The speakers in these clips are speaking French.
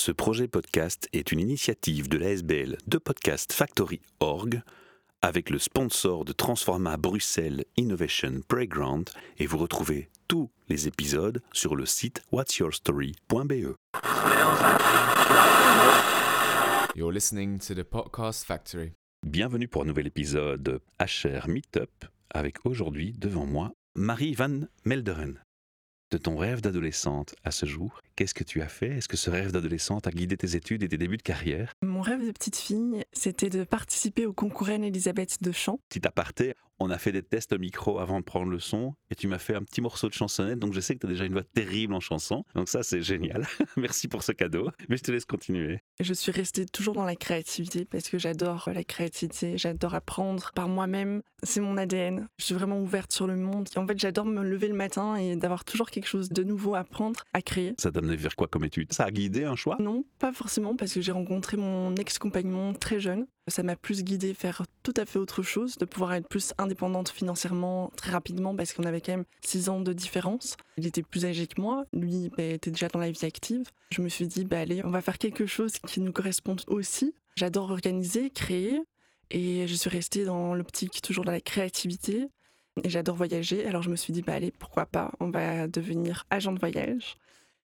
Ce projet podcast est une initiative de l'ASBL de Podcast Factory Org avec le sponsor de Transforma Bruxelles Innovation Playground et vous retrouvez tous les épisodes sur le site whatsyourstory.be. You're listening to the Podcast Factory. Bienvenue pour un nouvel épisode HR Meetup avec aujourd'hui devant moi Marie Van Melderen. De ton rêve d'adolescente à ce jour, qu'est-ce que tu as fait? Est-ce que ce rêve d'adolescente a guidé tes études et tes débuts de carrière? Mon rêve de petite fille, c'était de participer au concours Reine-Elisabeth de chant. Petit aparté, on a fait des tests au micro avant de prendre le son et tu m'as fait un petit morceau de chansonnette, donc je sais que tu as déjà une voix terrible en chanson. Donc ça, c'est génial. Merci pour ce cadeau. Mais je te laisse continuer. Je suis restée toujours dans la créativité parce que j'adore la créativité, j'adore apprendre par moi-même. C'est mon ADN. Je suis vraiment ouverte sur le monde. Et en fait, j'adore me lever le matin et d'avoir toujours quelque chose de nouveau à apprendre, à créer. Ça t'a amené vers quoi comme étude? Ça a guidé un choix? Non, pas forcément parce que j'ai rencontré mon ex-compagnon très jeune. Ça m'a plus guidé faire tout à fait autre chose, de pouvoir être plus indépendante financièrement très rapidement parce qu'on avait quand même six ans de différence. Il était plus âgé que moi, lui bah, était déjà dans la vie active. Je me suis dit, bah, allez, on va faire quelque chose qui nous corresponde aussi. J'adore organiser, créer et je suis restée dans l'optique toujours de la créativité et j'adore voyager. Alors je me suis dit, bah, allez, pourquoi pas, on va devenir agent de voyage.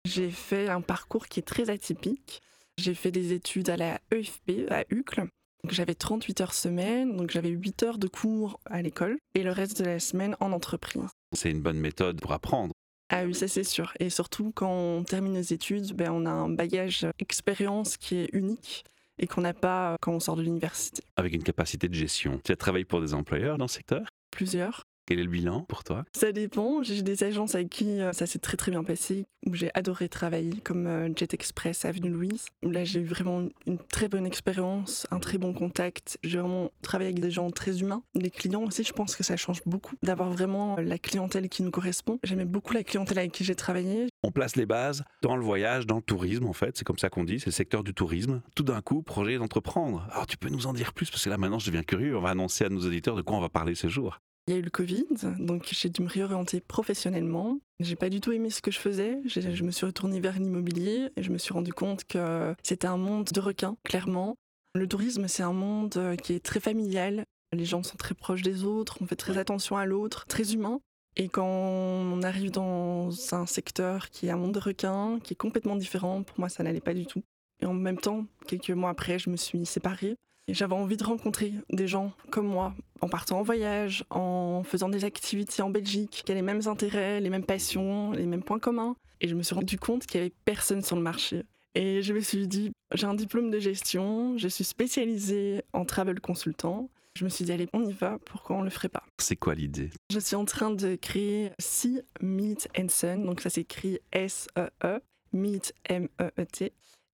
J'ai fait un parcours qui est très atypique. J'ai fait des études à la EFP, à Uccle. J'avais 38 heures semaine, donc j'avais 8 heures de cours à l'école et le reste de la semaine en entreprise. C'est une bonne méthode pour apprendre. Ah oui, ça c'est sûr. Et surtout, quand on termine nos études, ben, on a un bagage expérience qui est unique et qu'on n'a pas quand on sort de l'université. Avec une capacité de gestion. Tu as travaillé pour des employeurs dans le secteur? Plusieurs. Quel est le bilan pour toi? Ça dépend. J'ai des agences avec qui euh, ça s'est très très bien passé, où j'ai adoré travailler, comme euh, Jet Express Avenue Louise. Où là, j'ai eu vraiment une très bonne expérience, un très bon contact. J'ai vraiment travaillé avec des gens très humains. Les clients aussi, je pense que ça change beaucoup d'avoir vraiment euh, la clientèle qui nous correspond. J'aimais beaucoup la clientèle avec qui j'ai travaillé. On place les bases dans le voyage, dans le tourisme en fait, c'est comme ça qu'on dit, c'est le secteur du tourisme. Tout d'un coup, projet d'entreprendre. Alors tu peux nous en dire plus? Parce que là maintenant je deviens curieux, on va annoncer à nos auditeurs de quoi on va parler ce jour. Il y a eu le Covid, donc j'ai dû me réorienter professionnellement. J'ai pas du tout aimé ce que je faisais. Je me suis retournée vers l'immobilier et je me suis rendu compte que c'était un monde de requins, clairement. Le tourisme, c'est un monde euh, qui est très familial. Les gens sont très proches des autres, on fait très attention à l'autre, très humain. Et quand on arrive dans un secteur qui est un monde de requins, qui est complètement différent, pour moi, ça n'allait pas du tout. Et en même temps, quelques mois après, je me suis séparée. J'avais envie de rencontrer des gens comme moi, en partant en voyage, en faisant des activités en Belgique, qui a les mêmes intérêts, les mêmes passions, les mêmes points communs. Et je me suis rendu compte qu'il n'y avait personne sur le marché. Et je me suis dit, j'ai un diplôme de gestion, je suis spécialisée en travel consultant. Je me suis dit, allez, on y va, pourquoi on le ferait pas? C'est quoi l'idée? Je suis en train de créer Sea, Meet and Sun, donc ça s'écrit S-E-E, Meet M-E-E-T,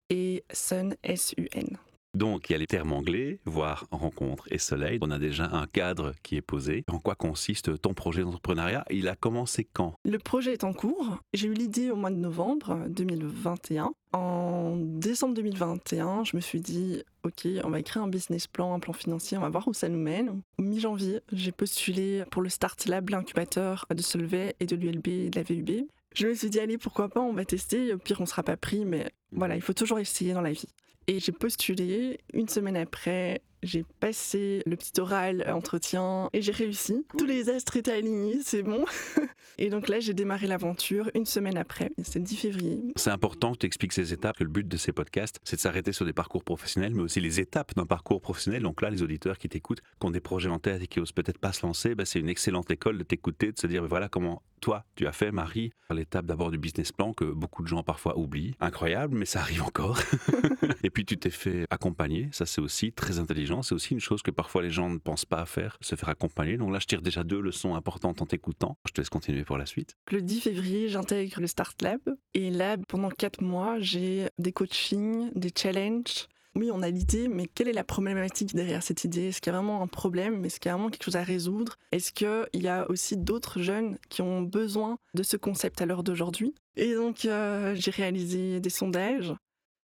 et Sun, S-U-N. Donc, il y a les termes anglais, voire rencontre et soleil. On a déjà un cadre qui est posé. En quoi consiste ton projet d'entrepreneuriat? Il a commencé quand? Le projet est en cours. J'ai eu l'idée au mois de novembre 2021. En décembre 2021, je me suis dit, OK, on va écrire un business plan, un plan financier, on va voir où ça nous mène. Mi-janvier, j'ai postulé pour le Start Lab, l'incubateur de Solvay et de l'ULB et de la VUB. Je me suis dit, allez, pourquoi pas, on va tester. Au pire, on sera pas pris, mais voilà, il faut toujours essayer dans la vie. Et j'ai postulé. Une semaine après, j'ai passé le petit oral entretien et j'ai réussi. Tous les astres étaient alignés, c'est bon. et donc là, j'ai démarré l'aventure une semaine après. C'est le 10 février. C'est important que tu expliques ces étapes, que le but de ces podcasts, c'est de s'arrêter sur des parcours professionnels, mais aussi les étapes d'un parcours professionnel. Donc là, les auditeurs qui t'écoutent, qui ont des projets en tête et qui osent peut-être pas se lancer, bah, c'est une excellente école de t'écouter, de se dire, voilà comment toi, tu as fait, Marie, l'étape d'abord du business plan que beaucoup de gens parfois oublient. Incroyable, mais ça arrive encore. et puis tu t'es fait accompagner, ça c'est aussi très intelligent, c'est aussi une chose que parfois les gens ne pensent pas à faire, se faire accompagner. Donc là, je tire déjà deux leçons importantes en t'écoutant. Je te laisse continuer la suite. Le 10 février, j'intègre le Start Lab. Et là, pendant quatre mois, j'ai des coachings, des challenges, oui, on a l'idée, mais quelle est la problématique derrière cette idée? Est-ce qu'il y a vraiment un problème? Est-ce qu'il y a vraiment quelque chose à résoudre? Est-ce qu'il y a aussi d'autres jeunes qui ont besoin de ce concept à l'heure d'aujourd'hui? Et donc, euh, j'ai réalisé des sondages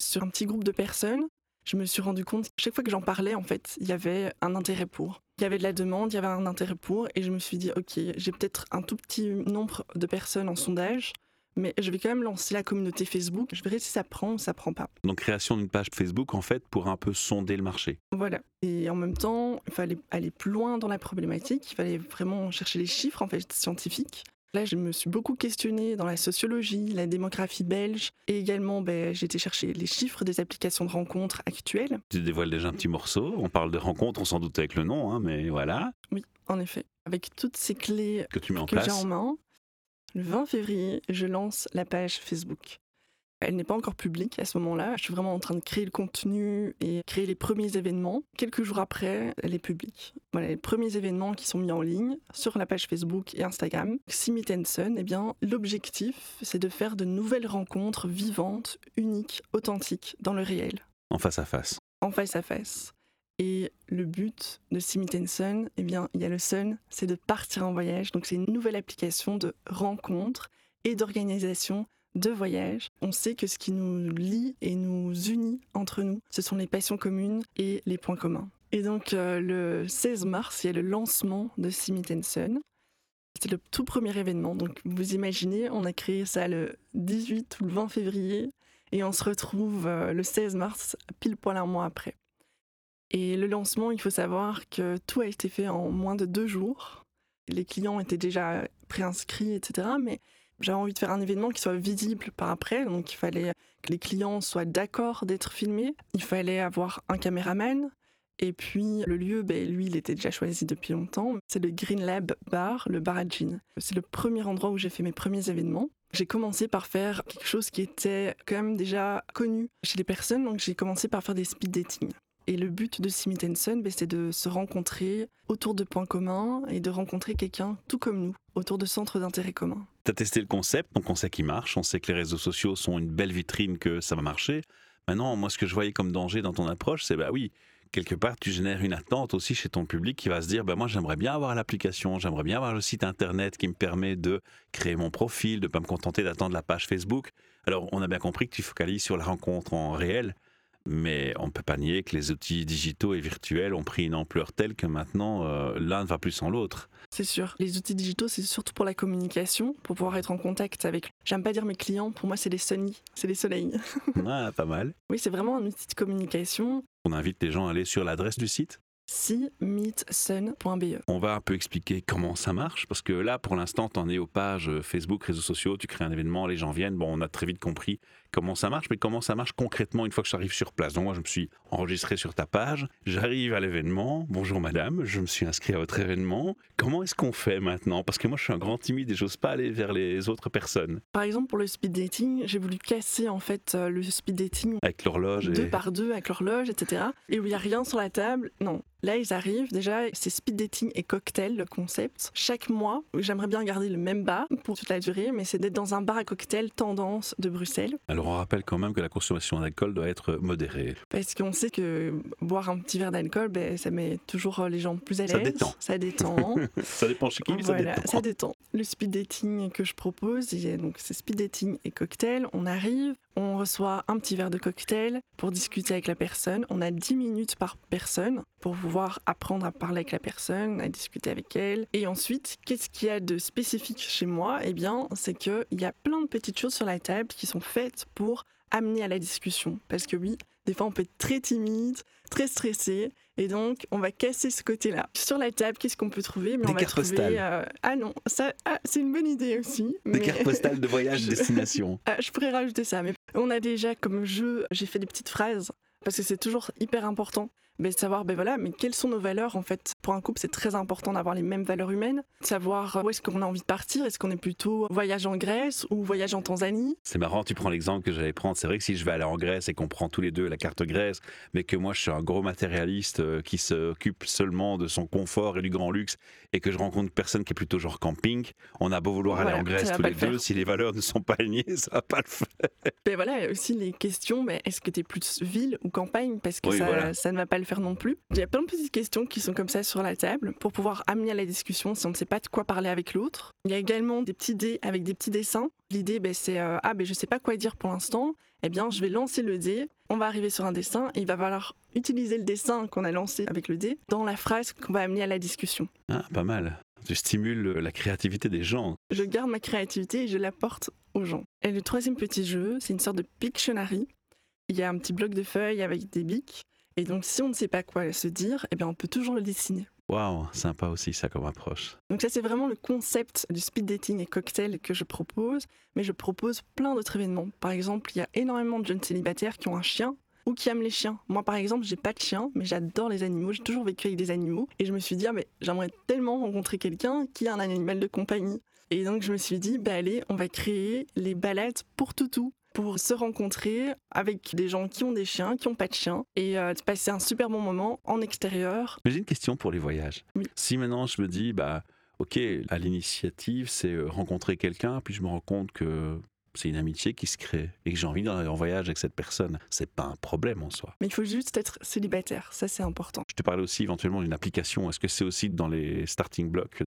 sur un petit groupe de personnes. Je me suis rendu compte, chaque fois que j'en parlais, en fait, il y avait un intérêt pour. Il y avait de la demande, il y avait un intérêt pour, et je me suis dit, ok, j'ai peut-être un tout petit nombre de personnes en sondage, mais je vais quand même lancer la communauté Facebook. Je verrai si ça prend ou ça prend pas. Donc création d'une page Facebook en fait pour un peu sonder le marché. Voilà. Et en même temps, il fallait aller plus loin dans la problématique. Il fallait vraiment chercher les chiffres en fait scientifiques. Là, je me suis beaucoup questionnée dans la sociologie, la démographie belge, et également, ben, j'ai été chercher les chiffres des applications de rencontres actuelles. Tu dévoiles déjà un petit morceau. On parle de rencontres, on s'en doute avec le nom, hein, mais voilà. Oui, en effet. Avec toutes ces clés Que tu mets en que j'ai en main, le 20 février, je lance la page Facebook. Elle n'est pas encore publique à ce moment-là. Je suis vraiment en train de créer le contenu et créer les premiers événements. Quelques jours après, elle est publique. Voilà, les premiers événements qui sont mis en ligne sur la page Facebook et Instagram. Simit Sun, eh bien, l'objectif, c'est de faire de nouvelles rencontres vivantes, uniques, authentiques, dans le réel En face à face. en face à face. Et le but de Simit Sun, eh bien, il y a le Sun, c'est de partir en voyage. Donc, c'est une nouvelle application de rencontres et d'organisation de voyages. On sait que ce qui nous lie et nous unit entre nous, ce sont les passions communes et les points communs. Et donc, euh, le 16 mars, il y a le lancement de Simit Sun. C'est le tout premier événement. Donc, vous imaginez, on a créé ça le 18 ou le 20 février et on se retrouve euh, le 16 mars, pile poil un mois après. Et le lancement, il faut savoir que tout a été fait en moins de deux jours. Les clients étaient déjà préinscrits, etc. Mais j'avais envie de faire un événement qui soit visible par après. Donc il fallait que les clients soient d'accord d'être filmés. Il fallait avoir un caméraman. Et puis le lieu, ben, lui, il était déjà choisi depuis longtemps. C'est le Green Lab Bar, le bar à gin. C'est le premier endroit où j'ai fait mes premiers événements. J'ai commencé par faire quelque chose qui était quand même déjà connu chez les personnes. Donc j'ai commencé par faire des speed dating. Et le but de Simit Sun, ben, c'est de se rencontrer autour de points communs et de rencontrer quelqu'un tout comme nous, autour de centres d'intérêt communs. Tu as testé le concept, donc on sait qu'il marche, on sait que les réseaux sociaux sont une belle vitrine, que ça va marcher. Maintenant, moi, ce que je voyais comme danger dans ton approche, c'est bah oui, quelque part, tu génères une attente aussi chez ton public qui va se dire, bah moi, j'aimerais bien avoir l'application, j'aimerais bien avoir le site internet qui me permet de créer mon profil, de pas me contenter d'attendre la page Facebook. Alors, on a bien compris que tu focalises sur la rencontre en réel, mais on ne peut pas nier que les outils digitaux et virtuels ont pris une ampleur telle que maintenant, euh, l'un ne va plus sans l'autre. C'est sûr. Les outils digitaux, c'est surtout pour la communication, pour pouvoir être en contact avec. J'aime pas dire mes clients, pour moi, c'est les Sony, c'est les soleils. Ah, pas mal. Oui, c'est vraiment un outil de communication. On invite les gens à aller sur l'adresse du site? simeetsun.be. On va un peu expliquer comment ça marche, parce que là, pour l'instant, tu en es aux pages euh, Facebook, réseaux sociaux, tu crées un événement, les gens viennent. Bon, on a très vite compris comment ça marche, mais comment ça marche concrètement une fois que j'arrive sur place. Donc moi, je me suis enregistré sur ta page, j'arrive à l'événement. Bonjour madame, je me suis inscrit à votre événement. Comment est-ce qu'on fait maintenant? Parce que moi, je suis un grand timide et j'ose pas aller vers les autres personnes. Par exemple, pour le speed dating, j'ai voulu casser en fait euh, le speed dating Avec l'horloge deux et... par deux avec l'horloge, etc. Et où il n'y a rien sur la table. Non. Là, ils arrivent. Déjà, c'est speed dating et cocktail, le concept. Chaque mois, j'aimerais bien garder le même bar pour toute la durée, mais c'est d'être dans un bar à cocktail tendance de Bruxelles. Alors on rappelle quand même que la consommation d'alcool doit être modérée. Parce qu'on sait que boire un petit verre d'alcool, ben, ça met toujours les gens plus à l'aise. Ça détend. Ça détend. ça dépend chez qui, mais ça Voilà, ça détend. Le speed dating que je propose, donc c'est speed dating et cocktail. On arrive, on reçoit un petit verre de cocktail pour discuter avec la personne. On a 10 minutes par personne pour pouvoir apprendre à parler avec la personne, à discuter avec elle. Et ensuite, qu'est-ce qu'il y a de spécifique chez moi? Eh bien, c'est qu'il y a plein de petites choses sur la table qui sont faites pour amener à la discussion. Parce que oui, des fois on peut être très timide, très stressé, et donc on va casser ce côté-là. Sur la table, qu'est-ce qu'on peut trouver? Mais Des on va cartes trouver, postales. euh, ah non, ça, ah, c'est une bonne idée aussi. Des mais- cartes postales de voyage destination. Ah, je pourrais rajouter ça, mais on a déjà comme jeu, j'ai fait des petites phrases parce que c'est toujours hyper important mais de savoir ben voilà mais quelles sont nos valeurs en fait? Pour un couple c'est très important d'avoir les mêmes valeurs humaines de savoir euh, où est-ce qu'on a envie de partir? Est-ce qu'on est plutôt voyage en Grèce ou voyage en Tanzanie? C'est marrant, tu prends l'exemple que j'allais prendre. C'est vrai que si je vais aller en Grèce et qu'on prend tous les deux la carte Grèce, mais que moi je suis un gros matérialiste euh, qui s'occupe seulement de son confort et du grand luxe et que je rencontre une personne qui est plutôt genre camping, on a beau vouloir aller en Grèce tous les le deux, si les valeurs ne sont pas alignées, ça va pas le faire. ben voilà il y a aussi les questions mais est-ce que tu es plus ville ou campagne? Parce que Oui, ça, voilà. ça ne va pas le faire non plus il y a plein de petites questions qui sont comme ça sur la table pour pouvoir amener à la discussion si on ne sait pas de quoi parler avec l'autre il y a également des petits dés avec des petits dessins l'idée ben, c'est euh, ah ben je sais pas quoi dire pour l'instant eh bien je vais lancer le dé on va arriver sur un dessin et il va falloir utiliser le dessin qu'on a lancé avec le dé dans la phrase qu'on va amener à la discussion Ah, pas mal. Tu stimules la créativité des gens. je garde ma créativité et je la porte aux gens. Et le troisième petit jeu, c'est une sorte de Pictionary. Il y a un petit bloc de feuilles avec des bics. Et donc, si on ne sait pas quoi se dire, eh bien, on peut toujours le dessiner. Waouh, sympa aussi ça comme approche. Donc ça, c'est vraiment le concept du speed dating et cocktail que je propose. Mais je propose plein d'autres événements. Par exemple, il y a énormément de jeunes célibataires qui ont un chien ou qui aiment les chiens. Moi, par exemple, j'ai pas de chien, mais j'adore les animaux. J'ai toujours vécu avec des animaux. Et je me suis dit, ah, mais j'aimerais tellement rencontrer quelqu'un qui a un animal de compagnie. Et donc, je me suis dit, bah allez, on va créer les balades pour toutou pour se rencontrer avec des gens qui ont des chiens, qui n'ont pas de chiens, et euh, passer un super bon moment en extérieur. Mais j'ai une question pour les voyages. Oui. Si maintenant je me dis, bah, ok, à l'initiative, c'est euh, rencontrer quelqu'un, puis je me rends compte que c'est une amitié qui se crée et que j'ai envie d'aller en voyage avec cette personne, c'est pas un problème en soi. Mais il faut juste être célibataire, ça c'est important. Je te parlais aussi éventuellement d'une application. Est-ce que c'est aussi dans les starting blocks?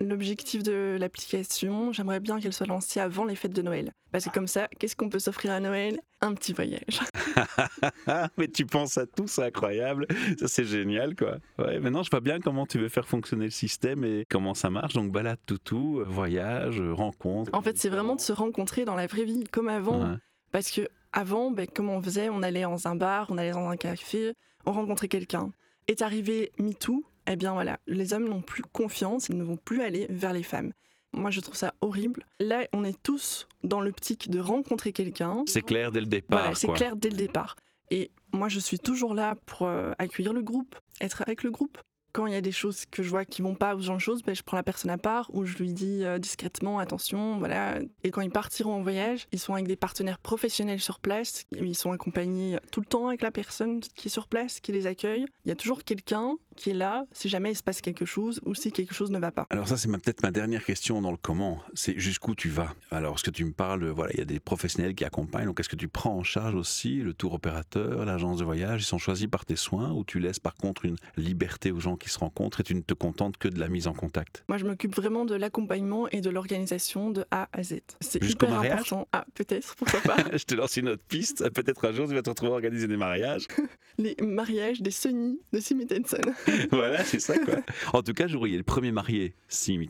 L'objectif de l'application, j'aimerais bien qu'elle soit lancée avant les fêtes de Noël. Parce que comme ça, qu'est-ce qu'on peut s'offrir à Noël? Un petit voyage. Mais tu penses à tout, c'est incroyable. Ça, c'est génial, quoi. Ouais, maintenant, je vois bien comment tu veux faire fonctionner le système et comment ça marche. Donc, balade, toutou, voyage, rencontre. En fait, c'est vraiment de se rencontrer dans la vraie vie, comme avant. Ouais. Parce que avant, ben, comment on faisait? On allait dans un bar, on allait dans un café, on rencontrait quelqu'un. Est arrivé MeToo, eh bien voilà, les hommes n'ont plus confiance, ils ne vont plus aller vers les femmes. Moi, je trouve ça horrible. Là, on est tous dans l'optique de rencontrer quelqu'un. C'est clair dès le départ. Voilà, c'est clair dès le départ. Et moi, je suis toujours là pour euh, accueillir le groupe, être avec le groupe. Quand il y a des choses que je vois qui vont pas ou ce genre de choses, ben, je prends la personne à part ou je lui dis euh, discrètement attention, voilà. Et quand ils partiront en voyage, ils sont avec des partenaires professionnels sur place, ils sont accompagnés tout le temps avec la personne qui est sur place, qui les accueille. Il y a toujours quelqu'un qui est là si jamais il se passe quelque chose ou si quelque chose ne va pas. Alors ça, c'est peut-être ma dernière question dans le comment. C'est jusqu'où tu vas? Alors, ce que tu me parles, euh, voilà, il y a des professionnels qui accompagnent. Donc, est-ce que tu prends en charge aussi le tour opérateur, l'agence de voyage? Ils sont choisis par tes soins ou tu laisses par contre une liberté aux gens qui se rencontrent et tu ne te contentes que de la mise en contact Moi, je m'occupe vraiment de l'accompagnement et de l'organisation de A à Z. C'est hyper mariage important. Ah, peut-être, pourquoi pas. Je te lance une autre piste. Peut-être un jour, tu vas te retrouver à organiser des mariages. Les mariages des Sony de Son. voilà, c'est ça, quoi. En tout cas, je voyais le premier marié, Sim.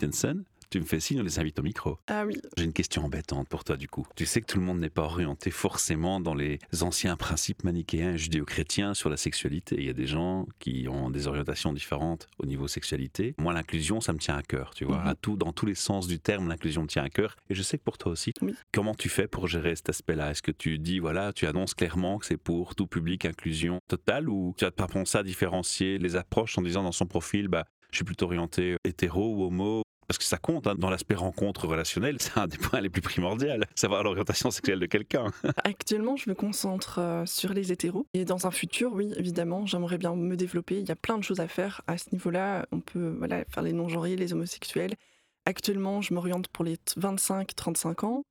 Tu me fais signe, on les invite au micro. Ah oui, J'ai une question embêtante pour toi du coup. Tu sais que tout le monde n'est pas orienté forcément dans les anciens principes manichéens et judéo-chrétiens sur la sexualité. Il y a des gens qui ont des orientations différentes au niveau sexualité. Moi, l'inclusion, ça me tient à cœur, tu vois. Mhm. À tout, dans tous les sens du terme, l'inclusion me tient à cœur. Et je sais que pour toi aussi. Oui. Comment tu fais pour gérer cet aspect-là? Est-ce que tu dis, voilà, tu annonces clairement que c'est pour tout public, inclusion totale, ou tu as pas pensé à différencier les approches en disant dans son profil, bah, je suis plutôt orienté hétéro ou homo parce que ça compte hein, dans l'aspect rencontre relationnelle, c'est un des points les plus primordiaux, savoir l'orientation sexuelle de quelqu'un. Actuellement, je me concentre euh, sur les hétéros. Et dans un futur, oui, évidemment, j'aimerais bien me développer. Il y a plein de choses à faire à ce niveau-là. On peut voilà, faire les non-genrés, les homosexuels. Actuellement, je m'oriente pour les 25-35 ans.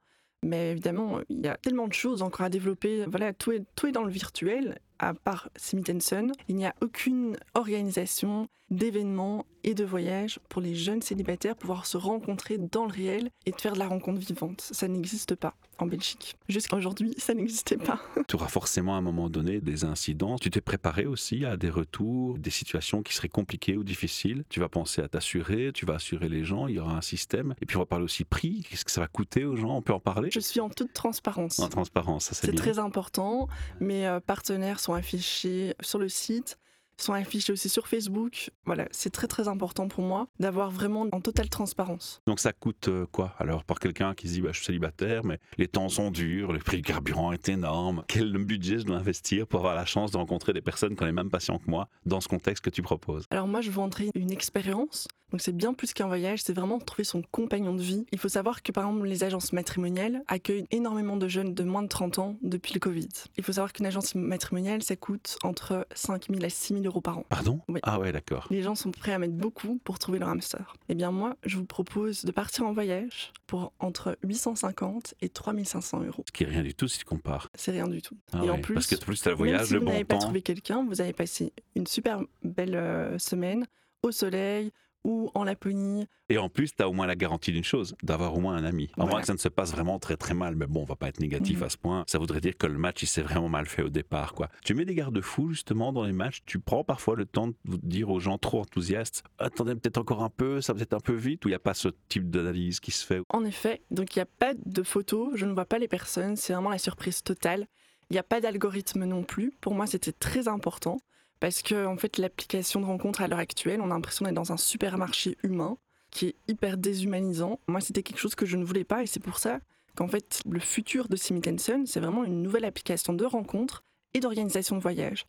Mais évidemment, il y a tellement de choses encore à développer. Voilà, tout est, tout est dans le virtuel, à part Smith Son. Il n'y a aucune organisation d'événements et de voyages pour les jeunes célibataires pouvoir se rencontrer dans le réel et de faire de la rencontre vivante. Ça n'existe pas en Belgique. Jusqu'à aujourd'hui, ça n'existait pas. tu auras forcément à un moment donné des incidents. Tu t'es préparé aussi à des retours, des situations qui seraient compliquées ou difficiles. Tu vas penser à t'assurer, tu vas assurer les gens, il y aura un système. Et puis on va parler aussi prix, qu'est-ce que ça va coûter aux gens, on peut en parler? Je suis en toute transparence. En transparence, ça c'est C'est très important. Mes euh, partenaires sont affichés sur le site, sont affichés aussi sur Facebook. Voilà, c'est très très important pour moi d'avoir vraiment en totale transparence. Donc ça coûte euh, quoi? Alors pour quelqu'un qui se dit bah, je suis célibataire mais les temps sont durs, le prix du carburant est énorme, quel budget je dois investir pour avoir la chance de rencontrer des personnes qui ont les mêmes passions que moi dans ce contexte que tu proposes? Alors moi, je vendrais une expérience. Donc c'est bien plus qu'un voyage, c'est vraiment trouver son compagnon de vie. Il faut savoir que par exemple les agences matrimoniales accueillent énormément de jeunes de moins de 30 ans depuis le Covid. Il faut savoir qu'une agence matrimoniale, ça coûte entre 5 000 à 6 000 euros par an. Pardon? Oui. Ah ouais d'accord. Les gens sont prêts à mettre beaucoup pour trouver leur hamster. Eh bien moi, je vous propose de partir en voyage pour entre 850 et 3500 euros. Ce qui est rien du tout si tu compares. C'est rien du tout. Ah et en plus, parce que plus le même voyage, si le vous bon n'avez pas trouvé quelqu'un, vous avez passé une super belle euh, semaine au soleil. Ou en Laponie. Et en plus, tu as au moins la garantie d'une chose, d'avoir au moins un ami. À moins que ça ne se passe vraiment très très mal, mais bon, on va pas être négatif Mhm. à ce point. Ça voudrait dire que le match, il s'est vraiment mal fait au départ. quoi. Tu mets des garde-fous justement dans les matchs, tu prends parfois le temps de dire aux gens trop enthousiastes, attendez peut-être encore un peu, ça va peut-être un peu vite, ou il n'y a pas ce type d'analyse qui se fait. En effet, donc il n'y a pas de photos, je ne vois pas les personnes, c'est vraiment la surprise totale. Il n'y a pas d'algorithme non plus. Pour moi, c'était très important parce que en fait, l'application de rencontre à l'heure actuelle, on a l'impression d'être dans un supermarché humain qui est hyper déshumanisant. Moi, c'était quelque chose que je ne voulais pas et c'est pour ça qu'en fait, le futur de Simitenson, c'est vraiment une nouvelle application de rencontre et d'organisation de voyage.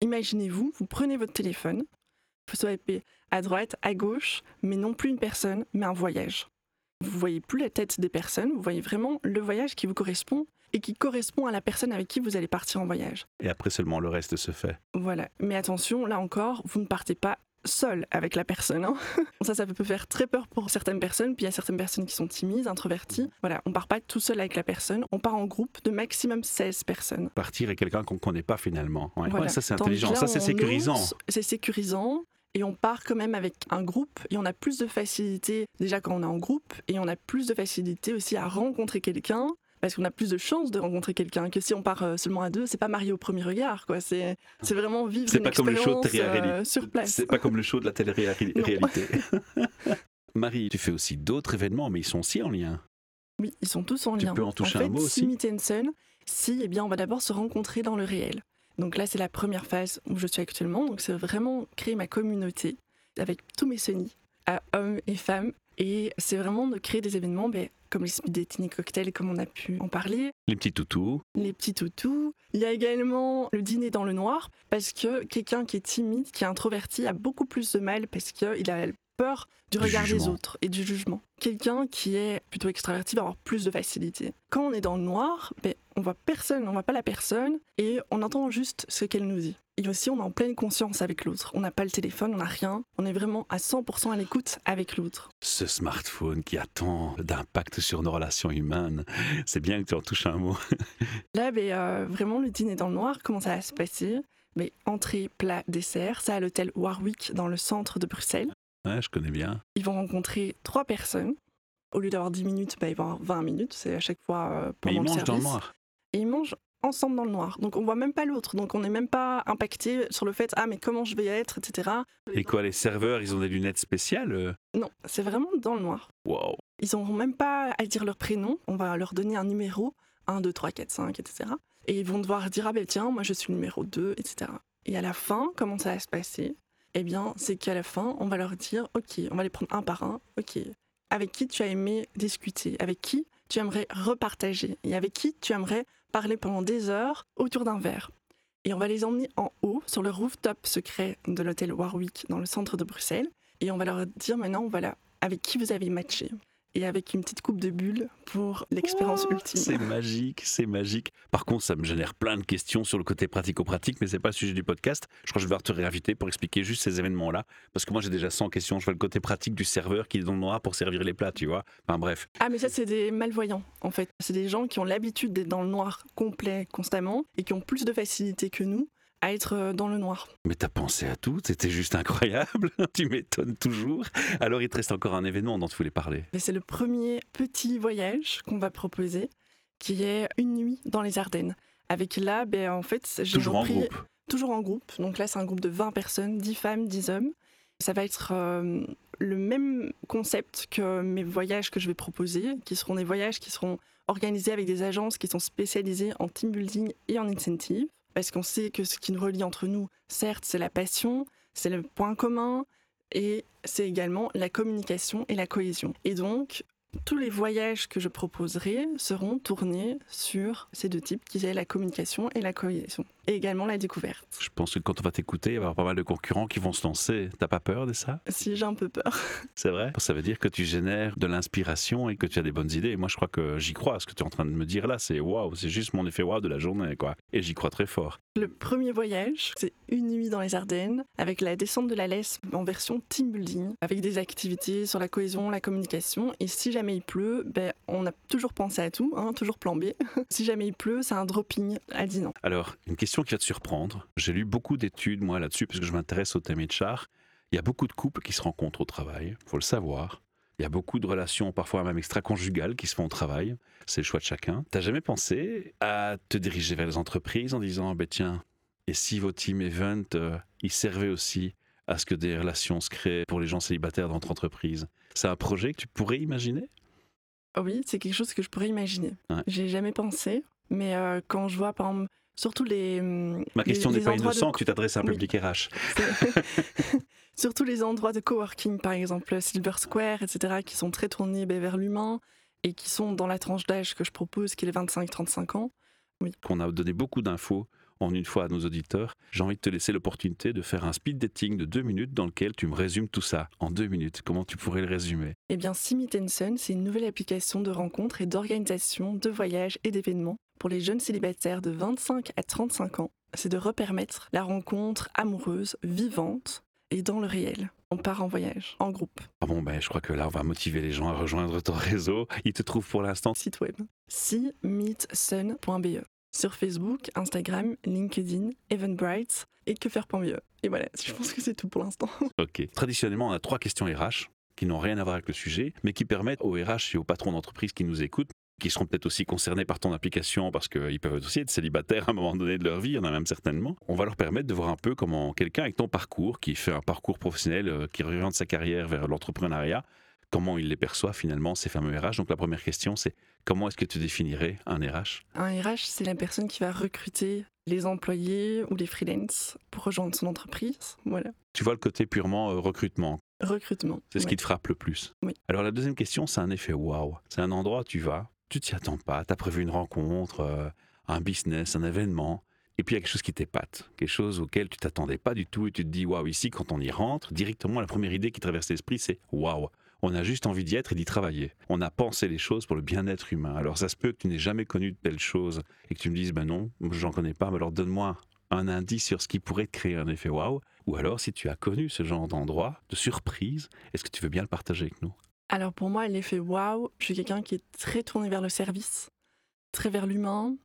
Imaginez-vous, vous prenez votre téléphone, vous swipez à droite, à gauche, mais non plus une personne, mais un voyage. Vous voyez plus la tête des personnes, vous voyez vraiment le voyage qui vous correspond et qui correspond à la personne avec qui vous allez partir en voyage. Et après seulement le reste se fait. Voilà. Mais attention, là encore, vous ne partez pas seul avec la personne. hein. Ça, ça peut faire très peur pour certaines personnes. Puis il y a certaines personnes qui sont timides, introverties. Voilà, on part pas tout seul avec la personne. On part en groupe de maximum 16 personnes. Partir avec quelqu'un qu'on ne connaît pas finalement. Ouais. Voilà. Ouais, ça c'est intelligent, là, ça c'est sécurisant. C'est sécurisant. Et on part quand même avec un groupe et on a plus de facilité déjà quand on est en groupe et on a plus de facilité aussi à rencontrer quelqu'un parce qu'on a plus de chances de rencontrer quelqu'un que si on part euh, seulement à deux. C'est pas marié au premier regard, quoi. C'est c'est vraiment vivre C'est une pas comme le show de euh, sur place. C'est pas comme le show de la télé-réalité. Marie, tu fais aussi d'autres événements, mais ils sont aussi en lien. Oui, ils sont tous en Tu lien. peux en toucher un fait, mot aussi Si Meet and Sun, si, eh bien, on va d'abord se rencontrer dans le réel. Donc là, c'est la première phase où je suis actuellement. Donc c'est vraiment créer ma communauté avec tous mes Sony, à hommes et femmes. Et c'est vraiment de créer des événements ben, comme les speed dating cocktails, comme on a pu en parler, Les petits toutous. les petits toutous. Il y a également le dîner dans le noir, parce que quelqu'un qui est timide, qui est introverti, a beaucoup plus de mal parce qu'il a peur du Du regard des autres et du jugement. Quelqu'un qui est plutôt extraverti va avoir plus de facilité. Quand on est dans le noir, ben, on voit personne, on voit pas la personne et on entend juste ce qu'elle nous dit. Et aussi, on est en pleine conscience avec l'autre. On n'a pas le téléphone, on n'a rien. On est vraiment à 100% à l'écoute avec l'autre. Ce smartphone qui a tant d'impact sur nos relations humaines. C'est bien que tu en touches un mot. Là, ben, euh, vraiment, le dîner dans le noir, comment ça va se passer? Mais Entrée, plat, dessert, ça à l'hôtel Warwick dans le centre de Bruxelles. Ouais, je connais bien. Ils vont rencontrer trois personnes. Au lieu d'avoir 10 minutes, ben, ils vont avoir 20 minutes. C'est à chaque fois euh, Mais pendant ils le mangent dans le noir. Et ils mangent ensemble dans le noir. Donc on voit même pas l'autre. Donc on n'est même pas impacté sur le fait ah mais comment je vais être, etc. Et quoi, les serveurs, ils ont des lunettes spéciales euh? Non, c'est vraiment dans le noir. Wow. Ils n'auront même pas à dire leur prénom. On va leur donner un numéro 1, 2, 3, 4, 5, etc. Et ils vont devoir dire ah ben tiens moi je suis le numéro 2, etc. Et à la fin, comment ça va se passer? Eh bien, c'est qu'à la fin, on va leur dire ok, on va les prendre un par un. Ok, avec qui tu as aimé discuter? Avec qui tu aimerais repartager? Et avec qui tu aimerais parler pendant des heures autour d'un verre Et on va les emmener en haut sur le rooftop secret de l'hôtel Warwick dans le centre de Bruxelles. Et on va leur dire maintenant voilà avec qui vous avez matché et avec une petite coupe de bulles pour l'expérience Oh, ultime. C'est magique, c'est magique. Par contre, ça me génère plein de questions sur le côté pratico-pratique, mais c'est pas le sujet du podcast. Je crois que je vais te réinviter pour expliquer juste ces événements-là. Parce que moi, j'ai déjà 100 questions. Je vois le côté pratique du serveur qui est dans le noir pour servir les plats, tu vois. Enfin bref. Ah mais ça c'est des malvoyants en fait. C'est des gens qui ont l'habitude d'être dans le noir complet constamment et qui ont plus de facilité que nous à être euh, dans le noir. Mais t'as pensé à tout, c'était juste incroyable. tu m'étonnes toujours. Alors, il te reste encore un événement dont tu voulais parler. C'est le premier petit voyage qu'on va proposer qui est une nuit dans les Ardennes. Avec là, ben, en fait, j'ai Toujours en groupe. Toujours en groupe. Donc là, c'est un groupe de 20 personnes, 10 femmes, 10 hommes. Ça va être euh, le même concept que mes voyages que je vais proposer, qui seront des voyages qui seront organisés avec des agences qui sont spécialisées en team building et en incentive. Parce qu'on sait que ce qui nous relie entre nous, certes, c'est la passion, c'est le point commun, et c'est également la communication et la cohésion. Et donc, tous les voyages que je proposerai seront tournés sur ces deux types, qui est la communication et la cohésion, et également la découverte. Je pense que quand on va t'écouter, il va y avoir pas mal de concurrents qui vont se lancer. T'as pas peur de ça? Si j'ai un peu peur. C'est vrai? Ça veut dire que tu génères de l'inspiration et que tu as des bonnes idées. Et moi, je crois que j'y crois. Ce que tu es en train de me dire là, c'est waouh, c'est juste mon effet waouh de la journée, quoi. Et j'y crois très fort. Le premier voyage, c'est une nuit dans les Ardennes, avec la descente de la Lesse en version team building, avec des activités sur la cohésion, la communication. Et si jamais il pleut, ben, on a toujours pensé à tout, hein, toujours plan B. si jamais il pleut, c'est un dropping à Dinan. Alors, une question qui va te surprendre. J'ai lu beaucoup d'études, moi, là-dessus, parce que je m'intéresse au thème char. Il y a beaucoup de couples qui se rencontrent au travail, faut le savoir. Il y a beaucoup de relations, parfois même extra-conjugales, qui se font au travail. C'est le choix de chacun. T'as jamais pensé à te diriger vers les entreprises en disant, ben tiens, et si vos team event, euh, ils servaient aussi à ce que des relations se créent pour les gens célibataires dans votre entreprise? C'est un projet que tu pourrais imaginer? Oui, c'est quelque chose que je pourrais imaginer. Ouais. J'ai jamais pensé, mais euh, quand je vois, par exemple, surtout les. hum, Ma question n'est pas de innocente, tu t'adresses à un Oui. public RH. Surtout les endroits de coworking, par exemple Silver Square, etc., qui sont très tournés ben, vers l'humain et qui sont dans la tranche d'âge que je propose, qui est les 25-35 ans. qu'on a donné beaucoup d'infos en une fois à nos auditeurs, j'ai envie de te laisser l'opportunité de faire un speed dating de deux minutes dans lequel tu me résumes tout ça en deux minutes. Comment tu pourrais le résumer? Eh bien, Simit Sun, c'est une nouvelle application de rencontres et d'organisation de voyages et d'événements pour les jeunes célibataires de 25 à 35 ans. C'est de repermettre la rencontre amoureuse, vivante et dans le réel. On part en voyage, en groupe. Ah bon, ben, je crois que là, on va motiver les gens à rejoindre ton réseau. Ils te trouvent pour l'instant. Site web simeetsun.be sur Facebook, Instagram, LinkedIn, Eventbrite et quefaire.be. Et voilà, je pense que c'est tout pour l'instant. Ok. Traditionnellement, on a trois questions RH qui n'ont rien à voir avec le sujet, mais qui permettent aux RH et aux patrons d'entreprise qui nous écoutent, qui seront peut-être aussi concernés par ton application parce qu'ils peuvent aussi être célibataires à un moment donné de leur vie, il y en a même certainement. On va leur permettre de voir un peu comment quelqu'un avec ton parcours, qui fait un parcours professionnel, euh, qui oriente sa carrière vers l'entrepreneuriat, comment il les perçoit finalement, ces fameux RH. Donc la première question, c'est comment est-ce que tu définirais un RH Un RH, c'est la personne qui va recruter les employés ou les freelances pour rejoindre son entreprise. Voilà. Tu vois le côté purement euh, recrutement, Recrutement. c'est ce Ouais. qui te frappe le plus. Oui. Alors la deuxième question, c'est un effet waouh. C'est un endroit où tu vas, tu t'y attends pas, tu as prévu une rencontre, euh, un business, un événement, et puis il y a quelque chose qui t'épate, quelque chose auquel tu t'attendais pas du tout, et tu te dis waouh, ici quand on y rentre, directement la première idée qui traverse l'esprit, c'est waouh. On a juste envie d'y être et d'y travailler. On a pensé les choses pour le bien-être humain. Alors ça se peut que tu n'aies jamais connu de telles choses et que tu me dises ben non, j'en connais pas, mais alors donne-moi un indice sur ce qui pourrait te créer un effet waouh. Ou alors si tu as connu ce genre d'endroit, de surprise, est-ce que tu veux bien le partager avec nous? Alors pour moi, l'effet waouh, je suis quelqu'un qui est très tourné vers le service, très vers l'humain.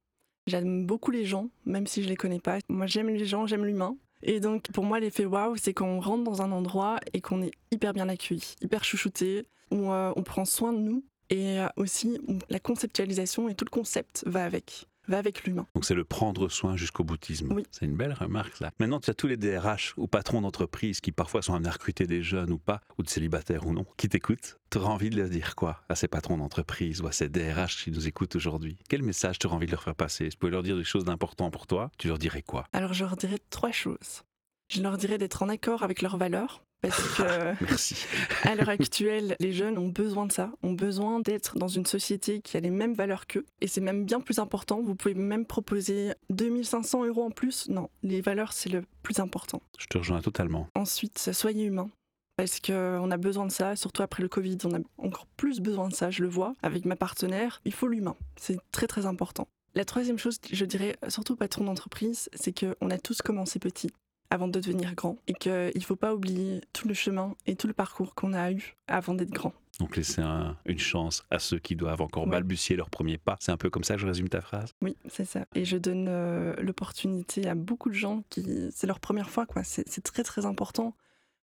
J'aime beaucoup les gens, même si je les connais pas. Moi, j'aime les gens, j'aime l'humain. Et donc, pour moi, l'effet waouh, c'est quand on rentre dans un endroit et qu'on est hyper bien accueilli, hyper chouchouté, où euh, on prend soin de nous et euh, aussi la conceptualisation et tout le concept va avec, va avec l'humain. Donc c'est le prendre soin jusqu'au boutisme. Oui. C'est une belle remarque ça. Maintenant tu as tous les DRH ou patrons d'entreprise qui parfois sont amenés à recruter des jeunes ou pas, ou de célibataires ou non, qui t'écoutent. Tu auras envie de leur dire quoi à ces patrons d'entreprise ou à ces DRH qui nous écoutent aujourd'hui? Quel message tu auras envie de leur faire passer? Si tu pouvais leur dire des choses d'important pour toi, tu leur dirais quoi? Alors, je leur dirais trois choses. Je leur dirais d'être en accord avec leurs valeurs, parce que Merci. À l'heure actuelle, les jeunes ont besoin de ça, ont besoin d'être dans une société qui a les mêmes valeurs qu'eux. Et c'est même bien plus important. Vous pouvez même proposer 2500 euros en plus. Non, les valeurs, c'est le plus important. Je te rejoins totalement. Ensuite, soyez humain. Parce qu'on a besoin de ça, surtout après le Covid, on a encore plus besoin de ça, je le vois. Avec ma partenaire, il faut l'humain. C'est très très important. La troisième chose, je dirais, surtout patron d'entreprise, c'est qu'on a tous commencé petit avant de devenir grand. Et qu'il ne faut pas oublier tout le chemin et tout le parcours qu'on a eu avant d'être grand. Donc laisser un- une chance à ceux qui doivent encore Ouais. balbutier leur premier pas. C'est un peu comme ça que je résume ta phrase? Oui, c'est ça. Et je donne euh, l'opportunité à beaucoup de gens qui. C'est leur première fois, quoi. C'est c'est très, très important.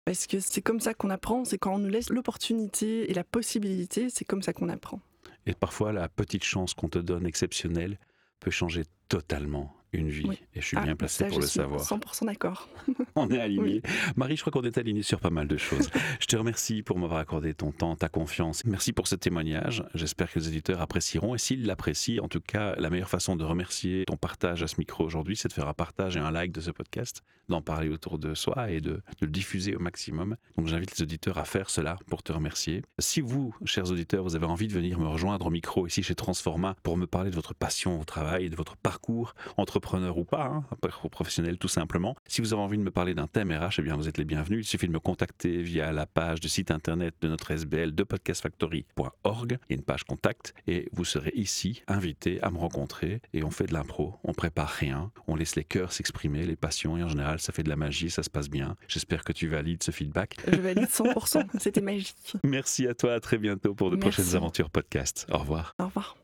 Parce que c'est comme ça qu'on apprend. C'est quand on nous laisse l'opportunité et la possibilité, c'est comme ça qu'on apprend. Et parfois, la petite chance qu'on te donne exceptionnelle peut changer totalement une vie. Oui. Et je suis Ah, bien placé ça, pour je le suis savoir. 100% d'accord. On est aligné. Marie, je crois qu'on est aligné sur pas mal de choses. je te remercie pour m'avoir accordé ton temps, ta confiance. Merci pour ce témoignage. J'espère que les éditeurs apprécieront. Et s'ils l'apprécient, en tout cas, la meilleure façon de remercier ton partage à ce micro aujourd'hui, c'est de faire un partage et un like de ce podcast, d'en parler autour de soi et de, de le diffuser au maximum. Donc j'invite les auditeurs à faire cela pour te remercier. Si vous, chers auditeurs, vous avez envie de venir me rejoindre au micro ici chez Transforma pour me parler de votre passion au travail, de votre parcours, entrepreneur ou pas, hein, professionnel tout simplement. Si vous avez envie de me parler d'un thème RH, eh bien vous êtes les bienvenus. Il suffit de me contacter via la page de site internet de notre SBL de podcastfactory.org. Il y a une page contact et vous serez ici invité à me rencontrer et on fait de l'impro. On prépare rien, on laisse les cœurs s'exprimer, les passions et en général ça fait de la magie, ça se passe bien. J'espère que tu valides ce feedback. Je valide 100%. C'était magique. Merci à toi, à très bientôt pour de Merci. prochaines aventures podcast. Au revoir. Au revoir.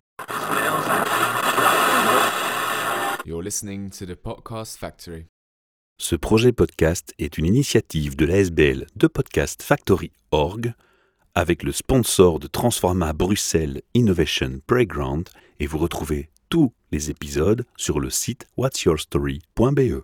You're listening to the Podcast Factory. Ce projet podcast est une initiative de l'ASBL de Podcast Factory Org avec le sponsor de Transforma Bruxelles Innovation Playground et vous retrouvez tous les épisodes sur le site whatsyourstory.be.